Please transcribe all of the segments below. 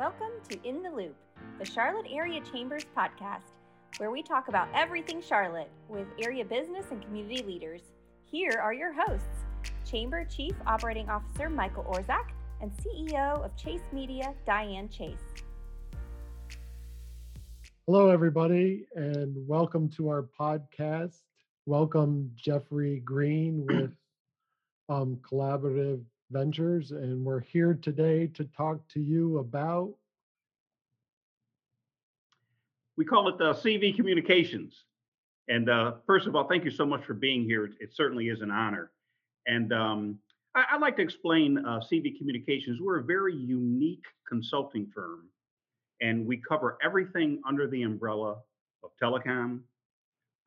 Welcome to In the Loop, the Charlotte Area Chambers podcast, where we talk about everything Charlotte with area business and community leaders. Here are your hosts Chamber Chief Operating Officer Michael Orzak and CEO of Chase Media, Diane Chase. Hello, everybody, and welcome to our podcast. Welcome, Jeffrey Green with um, Collaborative Ventures, and we're here today to talk to you about. We call it the CV Communications. And uh, first of all, thank you so much for being here. It, it certainly is an honor. And um, I, would like to explain uh, CV Communications. We're a very unique consulting firm, and we cover everything under the umbrella of telecom,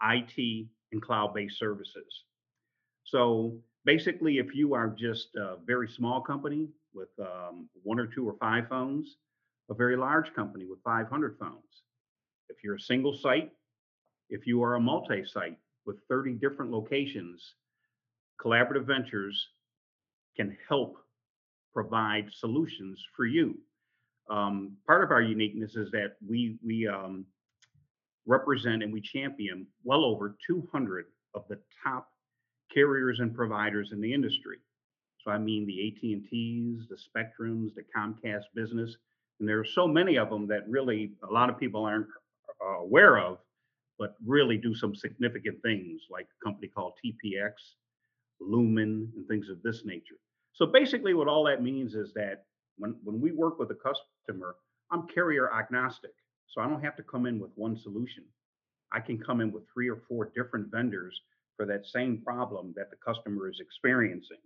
IT, and cloud based services. So basically, if you are just a very small company with um, one or two or five phones, a very large company with 500 phones, if you're a single site, if you are a multi site with 30 different locations, Collaborative Ventures can help provide solutions for you. Um, part of our uniqueness is that we we um, represent and we champion well over 200 of the top carriers and providers in the industry. So I mean the AT&Ts, the Spectrums, the Comcast business, and there are so many of them that really a lot of people aren't uh, aware of, but really do some significant things like a company called TPX, Lumen, and things of this nature. So basically what all that means is that when, when we work with a customer, I'm carrier agnostic. So I don't have to come in with one solution. I can come in with three or four different vendors for that same problem that the customer is experiencing.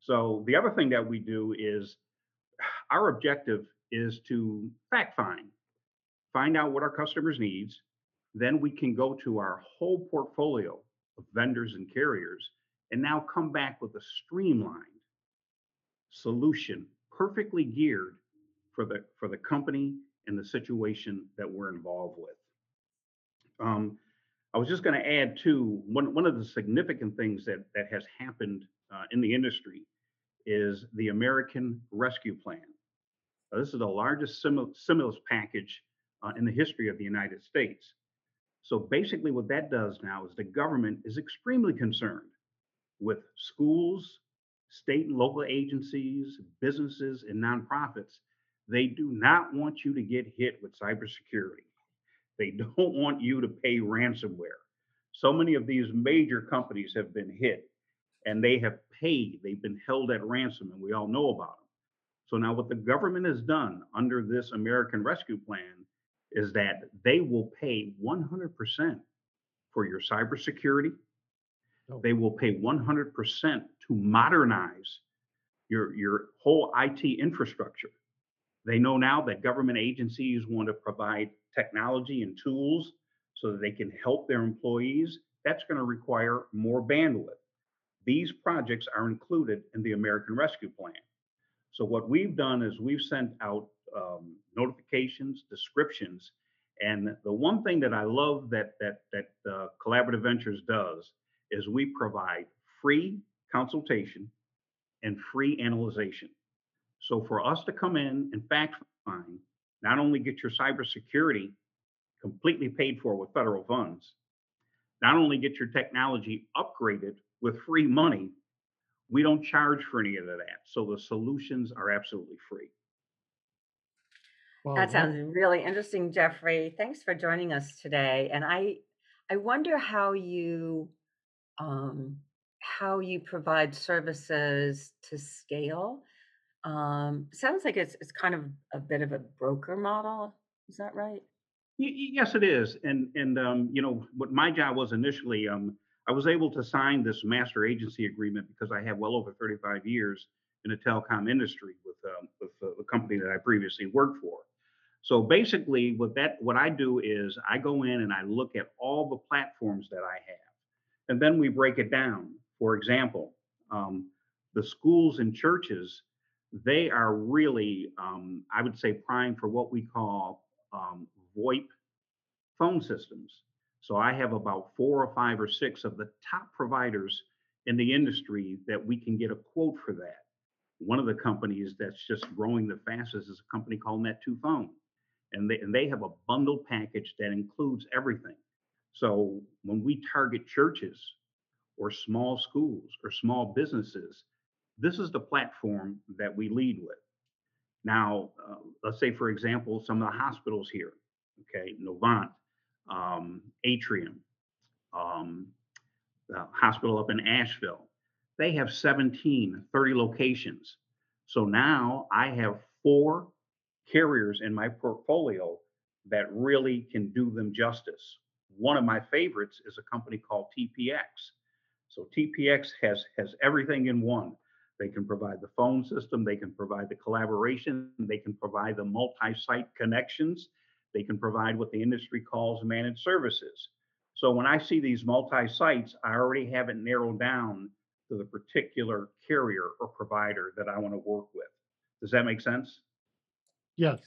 So the other thing that we do is our objective is to fact find, find out what our customers needs. Then we can go to our whole portfolio of vendors and carriers and now come back with a streamlined solution perfectly geared for the for the company and the situation that we're involved with. Um, I was just going to add too one one of the significant things that that has happened uh, in the industry is the American Rescue Plan. Uh, this is the largest stimulus package uh, in the history of the United States. So basically, what that does now is the government is extremely concerned with schools, state and local agencies, businesses, and nonprofits. They do not want you to get hit with cybersecurity. They don't want you to pay ransomware. So many of these major companies have been hit and they have paid, they've been held at ransom, and we all know about them. So now, what the government has done under this American Rescue Plan is that they will pay 100% for your cybersecurity. Oh. They will pay 100% to modernize your, your whole IT infrastructure. They know now that government agencies want to provide technology and tools so that they can help their employees. That's going to require more bandwidth. These projects are included in the American Rescue Plan. So, what we've done is we've sent out um, notifications, descriptions, and the one thing that I love that that that uh, Collaborative Ventures does is we provide free consultation and free analyzation. So for us to come in and fact find, not only get your cybersecurity completely paid for with federal funds, not only get your technology upgraded with free money, we don't charge for any of that. So the solutions are absolutely free. Well, that sounds really interesting, Jeffrey. Thanks for joining us today. And I, I wonder how you, um, how you provide services to scale um, sounds like it's it's kind of a bit of a broker model. Is that right? yes, it is. And and um, you know what my job was initially. Um, I was able to sign this master agency agreement because I have well over 35 years in the telecom industry with um, with uh, the company that I previously worked for. So basically, what that what I do is I go in and I look at all the platforms that I have, and then we break it down. For example, um, the schools and churches they are really, um, I would say, primed for what we call um, VoIP phone systems. So I have about four or five or six of the top providers in the industry that we can get a quote for that. one of the companies that's just growing the fastest is a company called Net2Phone. And they, and they have a bundle package that includes everything. So when we target churches or small schools or small businesses, this is the platform that we lead with. Now, uh, let's say, for example, some of the hospitals here, okay, Novant, um, Atrium, um, the hospital up in Asheville, they have 17, 30 locations. So now I have four carriers in my portfolio that really can do them justice. One of my favorites is a company called TPX. So TPX has has everything in one. They can provide the phone system, they can provide the collaboration, they can provide the multi-site connections, they can provide what the industry calls managed services. So when I see these multi-sites, I already have it narrowed down to the particular carrier or provider that I want to work with. Does that make sense? Yes.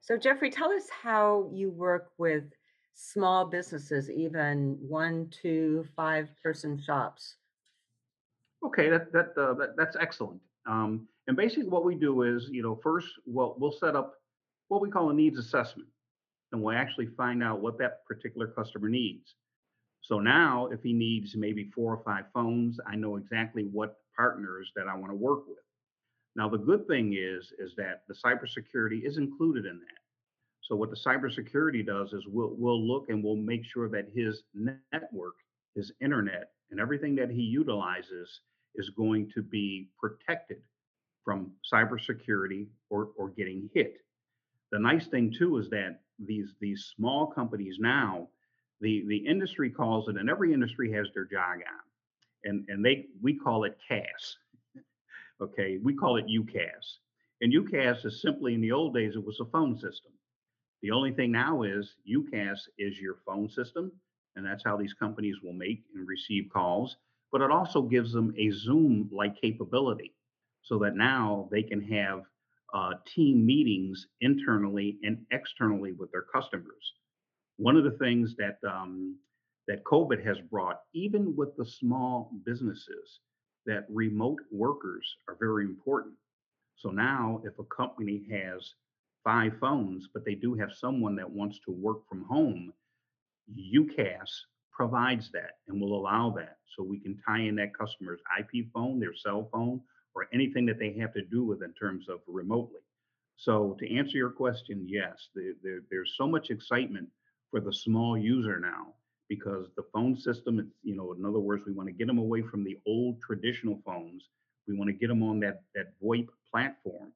So, Jeffrey, tell us how you work with small businesses, even one, two, five person shops. Okay, that that, uh, that that's excellent. Um, and basically, what we do is, you know, first, well, we'll set up what we call a needs assessment, and we'll actually find out what that particular customer needs. So now, if he needs maybe four or five phones, I know exactly what partners that I want to work with. Now, the good thing is, is that the cybersecurity is included in that. So what the cybersecurity does is we'll we'll look and we'll make sure that his network, his internet, and everything that he utilizes is going to be protected from cybersecurity or, or getting hit. The nice thing too is that these these small companies now, the the industry calls it, and every industry has their jargon, and and they we call it CAS. Okay, we call it UCaaS. And UCaaS is simply in the old days it was a phone system. The only thing now is UCaaS is your phone system, and that's how these companies will make and receive calls. But it also gives them a Zoom like capability so that now they can have uh, team meetings internally and externally with their customers. One of the things that um, that COVID has brought, even with the small businesses, that remote workers are very important. So now, if a company has five phones, but they do have someone that wants to work from home, UCaaS provides that and will allow that. So we can tie in that customer's IP phone, their cell phone, or anything that they have to do with in terms of remotely. So to answer your question, yes, the, the, there's so much excitement for the small user now because the phone system, it's, you know, in other words, we want to get them away from the old traditional phones. We want to get them on that that VoIP platform.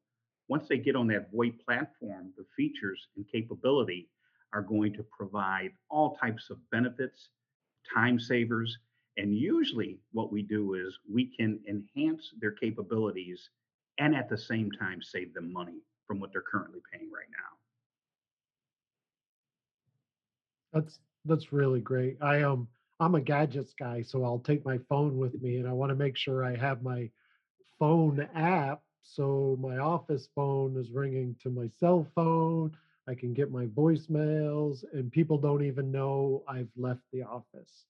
Once they get on that VoIP platform, the features and capability are going to provide all types of benefits, time savers, and usually what we do is we can enhance their capabilities and at the same time save them money from what they're currently paying right now. That's that's really great. I um I'm a gadgets guy, so I'll take my phone with me and I want to make sure I have my phone app so my office phone is ringing to my cell phone. I can get my voicemails and people don't even know I've left the office.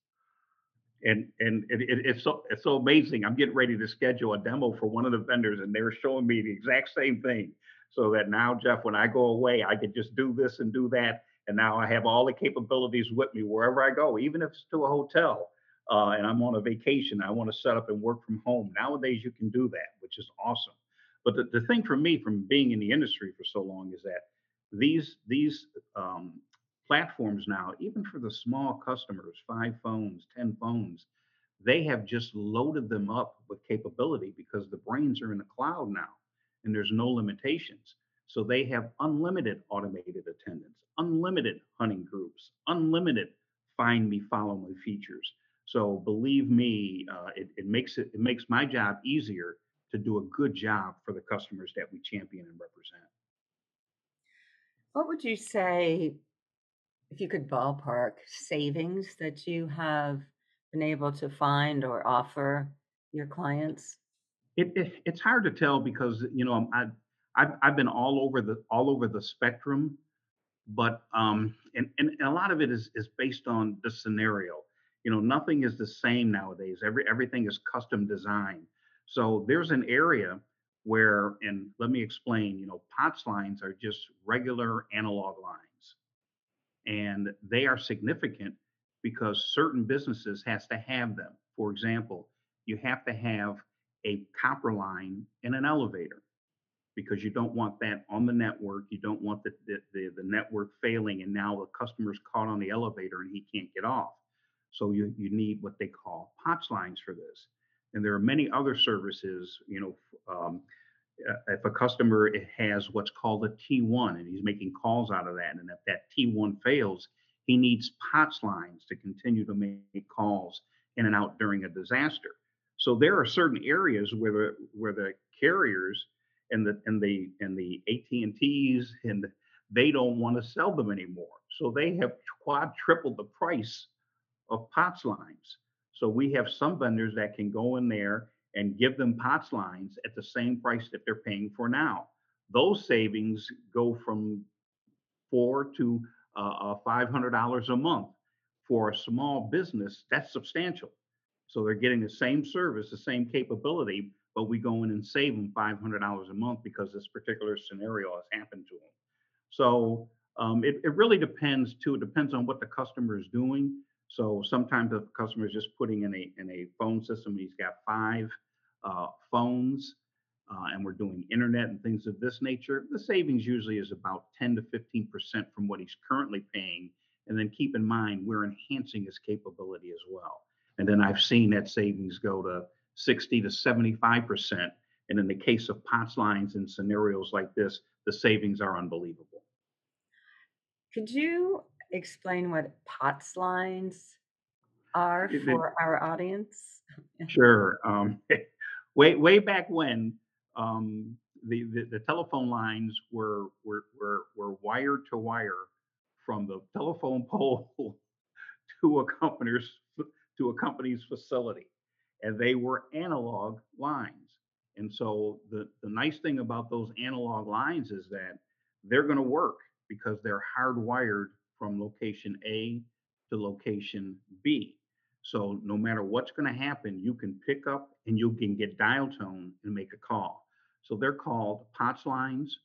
And and it, it, it's so it's so amazing. I'm getting ready to schedule a demo for one of the vendors, and they're showing me the exact same thing. So that now, Jeff, when I go away, I can just do this and do that, and now I have all the capabilities with me wherever I go, even if it's to a hotel uh, and I'm on a vacation. I want to set up and work from home. Nowadays, you can do that, which is awesome. But the, the thing for me, from being in the industry for so long, is that these these um, platforms now, even for the small customers, five phones, ten phones, they have just loaded them up with capability because the brains are in the cloud now, and there's no limitations. So they have unlimited automated attendants, unlimited hunting groups, unlimited find me, follow me features. So believe me, uh, it, it makes it it makes my job easier to do a good job for the customers that we champion and represent. What would you say, if you could ballpark savings that you have been able to find or offer your clients? It, it it's hard to tell because you know I I've, I've been all over the all over the spectrum, but um, and, and, a lot of it is is based on the scenario. You know, nothing is the same nowadays. Every everything is custom designed. So there's an area where, and let me explain, you know, POTS lines are just regular analog lines. And they are significant because certain businesses has to have them. For example, you have to have a copper line in an elevator because you don't want that on the network. You don't want the, the, the, the network failing and now the customer's caught on the elevator and he can't get off. So you, you need what they call POTS lines for this. And there are many other services, you know, um, uh, if a customer has what's called a T1 and he's making calls out of that, and if that T1 fails, he needs POTS lines to continue to make calls in and out during a disaster. So there are certain areas where the where the carriers and the and the and the AT&Ts and they don't want to sell them anymore. So they have quad tripled the price of POTS lines. So we have some vendors that can go in there and give them POTS lines at the same price that they're paying for now. Those savings go from four to uh, $500 a month. For a small business, that's substantial. So they're getting the same service, the same capability, but we go in and save them $500 a month because this particular scenario has happened to them. So um, it, it really depends too. It depends on what the customer is doing. So sometimes the customer is just putting in a in a phone system. He's got five uh, phones, uh, and we're doing internet and things of this nature. The savings usually is about 10 to 15 percent from what he's currently paying. And then keep in mind we're enhancing his capability as well. And then I've seen that savings go to 60 to 75 percent. And in the case of POTS lines and scenarios like this, the savings are unbelievable. Could you explain what POTS lines are for our audience? Sure. Um, way way back when, um, the, the, the telephone lines were were were were wire to wire from the telephone pole to a company's to a company's facility, and they were analog lines. And so the the nice thing about those analog lines is that they're going to work because they're hardwired from location A to location B. So no matter what's going to happen, you can pick up and you can get dial tone and make a call. So they're called POTS lines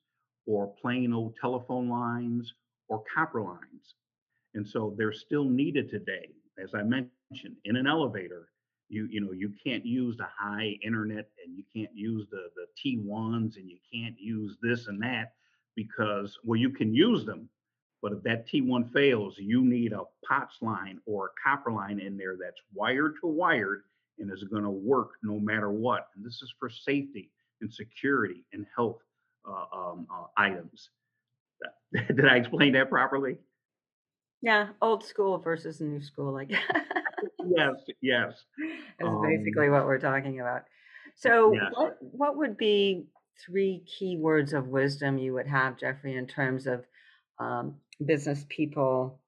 or plain old telephone lines or copper lines. And so they're still needed today. As I mentioned, in an elevator, you you know you can't use the high internet and you can't use the the T1s and you can't use this and that because well you can use them but if that T1 fails, you need a POTS line or a copper line in there that's wired to wired and is going to work no matter what. And this is for safety and security and health uh, um, uh, items. Did I explain that properly? Yeah, old school versus new school, like yes, yes. That's um, basically what we're talking about. So, yes. what what would be three key words of wisdom you would have, Jeffrey, in terms of um, business people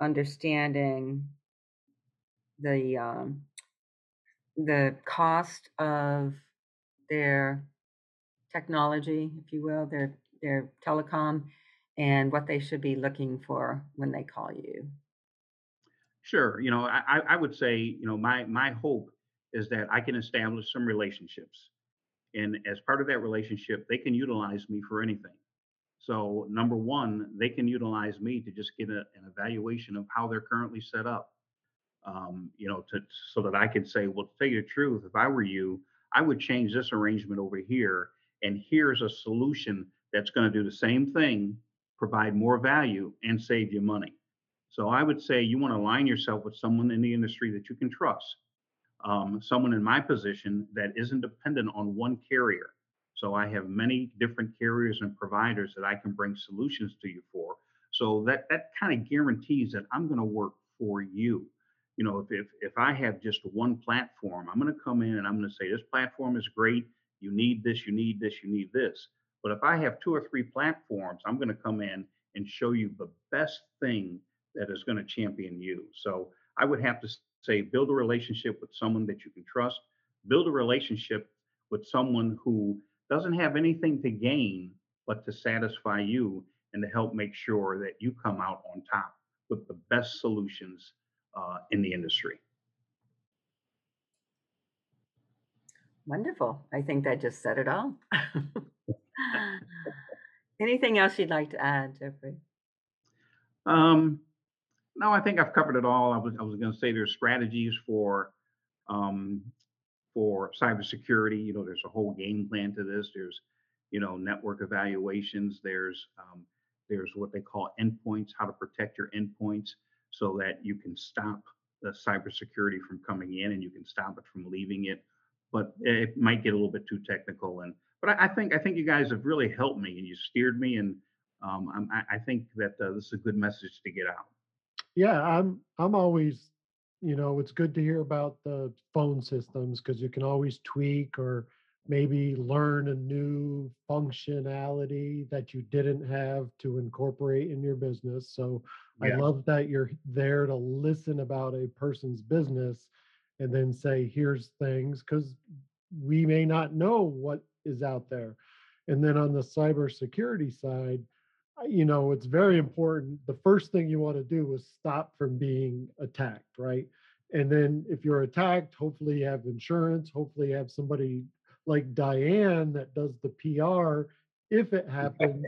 understanding the um, the cost of their technology, if you will, their their telecom, and what they should be looking for when they call you. Sure. You know, I, I would say, you know, my my hope is that I can establish some relationships. And as part of that relationship, they can utilize me for anything. So number one, they can utilize me to just get a, an evaluation of how they're currently set up. Um, you know, to so that I can say, well, to tell you the truth, if I were you, I would change this arrangement over here, and here's a solution that's going to do the same thing, provide more value, and save you money. So I would say you want to align yourself with someone in the industry that you can trust, um, someone in my position that isn't dependent on one carrier. So I have many different carriers and providers that I can bring solutions to you for. So that that kind of guarantees that I'm going to work for you. You know, if, if if I have just one platform, I'm going to come in and I'm going to say this platform is great. You need this, you need this, you need this. But if I have two or three platforms, I'm going to come in and show you the best thing that is going to champion you. So I would have to say build a relationship with someone that you can trust, build a relationship with someone who doesn't have anything to gain but to satisfy you and to help make sure that you come out on top with the best solutions uh, in the industry. Wonderful. I think that just said it all. Anything else you'd like to add, Jeffrey? Um, no, I think I've covered it all. I was I was going to say there's strategies for um, for cybersecurity. You know, there's a whole game plan to this. There's you know network evaluations. There's um, there's what they call endpoints, how to protect your endpoints so that you can stop the cybersecurity from coming in and you can stop it from leaving it. But it might get a little bit too technical. And but I, I think I think you guys have really helped me and you steered me, and um, I, I think that uh, this is a good message to get out. Yeah, I'm I'm always, you know, it's good to hear about the phone systems because you can always tweak or maybe learn a new functionality that you didn't have to incorporate in your business. So I love that you're there to listen about a person's business and then say, here's things, because we may not know what is out there. And then on the cybersecurity side, you know, it's very important. The first thing you want to do is stop from being attacked, right? And then if you're attacked, hopefully you have insurance, hopefully you have somebody like Diane that does the PR. If it happens,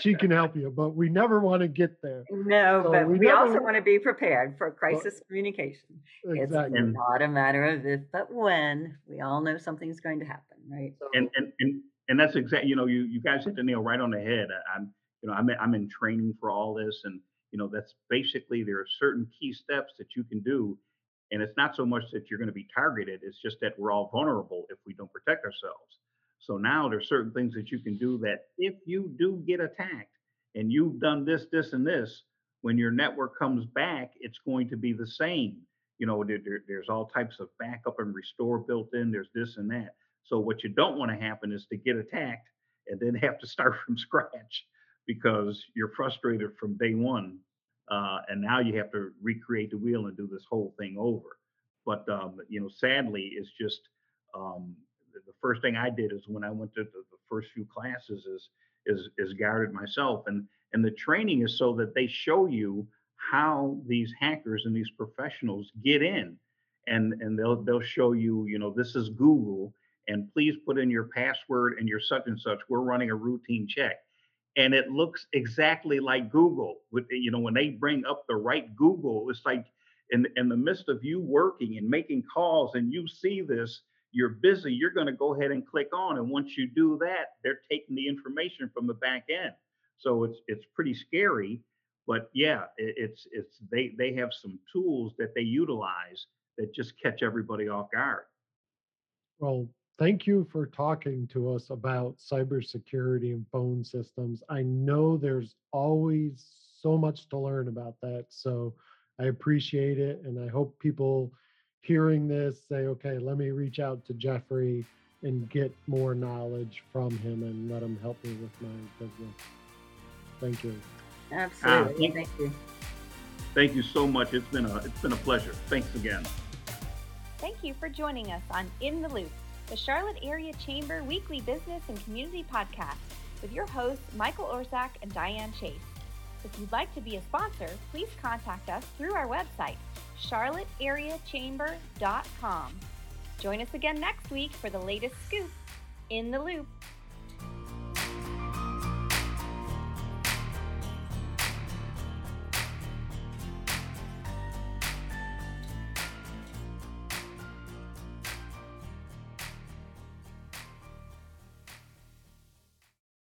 she can help you, but we never want to get there. No, So but we we also want to be prepared for crisis communication. Exactly. It's not a matter of if, but when. We all know something's going to happen, right? and and and and that's exactly you know you you guys hit the nail right on the head I- i'm you know i'm i'm in training for all this and you know that's basically there are certain key steps that you can do and it's not so much that you're going to be targeted it's just that we're all vulnerable if we don't protect ourselves. So now there's certain things that you can do that if you do get attacked and you've done this this and this when your network comes back it's going to be the same. You know there, there- there's all types of backup and restore built in there's this and that. So what you don't want to happen is to get attacked and then have to start from scratch because you're frustrated from day one, uh, and now you have to recreate the wheel and do this whole thing over. But um, you know, sadly, it's just um, the, first thing I did is when I went to the, the first few classes is is is guarded myself, and and the training is so that they show you how these hackers and these professionals get in and and they'll they'll show you you know this is google and please put in your password and your such and such. We're running a routine check. And it looks exactly like Google. You know, when they bring up the right Google, it's like in in the midst of you working and making calls and you see this, you're busy, you're going to go ahead and click on. And once you do that, they're taking the information from the back end. So it's it's pretty scary. But yeah, it, it's it's they they have some tools that they utilize that just catch everybody off guard. Well, thank you for talking to us about cybersecurity and phone systems. I know there's always so much to learn about that. So I appreciate it. And I hope people hearing this say, okay, let me reach out to Jeffrey and get more knowledge from him and let him help me with my business. Thank you. Absolutely. Ah, thank- Thank you. Thank you so much. It's been a it's been a pleasure. Thanks again. Thank you for joining us on In the Loop, the Charlotte Area Chamber weekly business and community podcast with your hosts, Michael Orsak and Diane Chase. If you'd like to be a sponsor, please contact us through our website, charlotteareachamber.com. Join us again next week for the latest scoop in the loop.